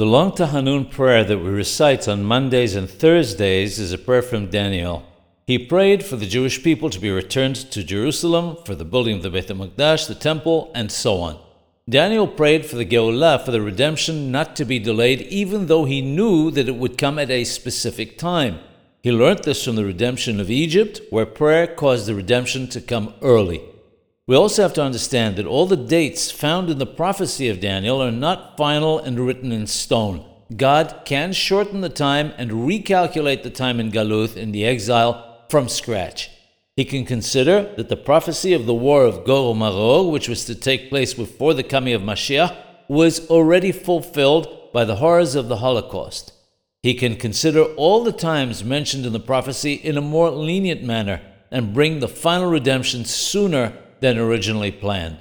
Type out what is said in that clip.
The long Tahanun prayer that we recite on Mondays and Thursdays is a prayer from Daniel. He prayed for the Jewish people to be returned to Jerusalem, for the building of the Beit HaMikdash, the temple, and so on. Daniel prayed for the Geulah, for the redemption not to be delayed, even though he knew that it would come at a specific time. He learnt this from the redemption of Egypt, where prayer caused the redemption to come early. We also have to understand that all the dates found in the prophecy of Daniel are not final and written in stone. God can shorten the time and recalculate the time in Galuth, in the exile, from scratch. He can consider that the prophecy of the war of Gog Magog, which was to take place before the coming of Mashiach, was already fulfilled by the horrors of the Holocaust. He can consider all the times mentioned in the prophecy in a more lenient manner and bring the final redemption sooner than originally planned.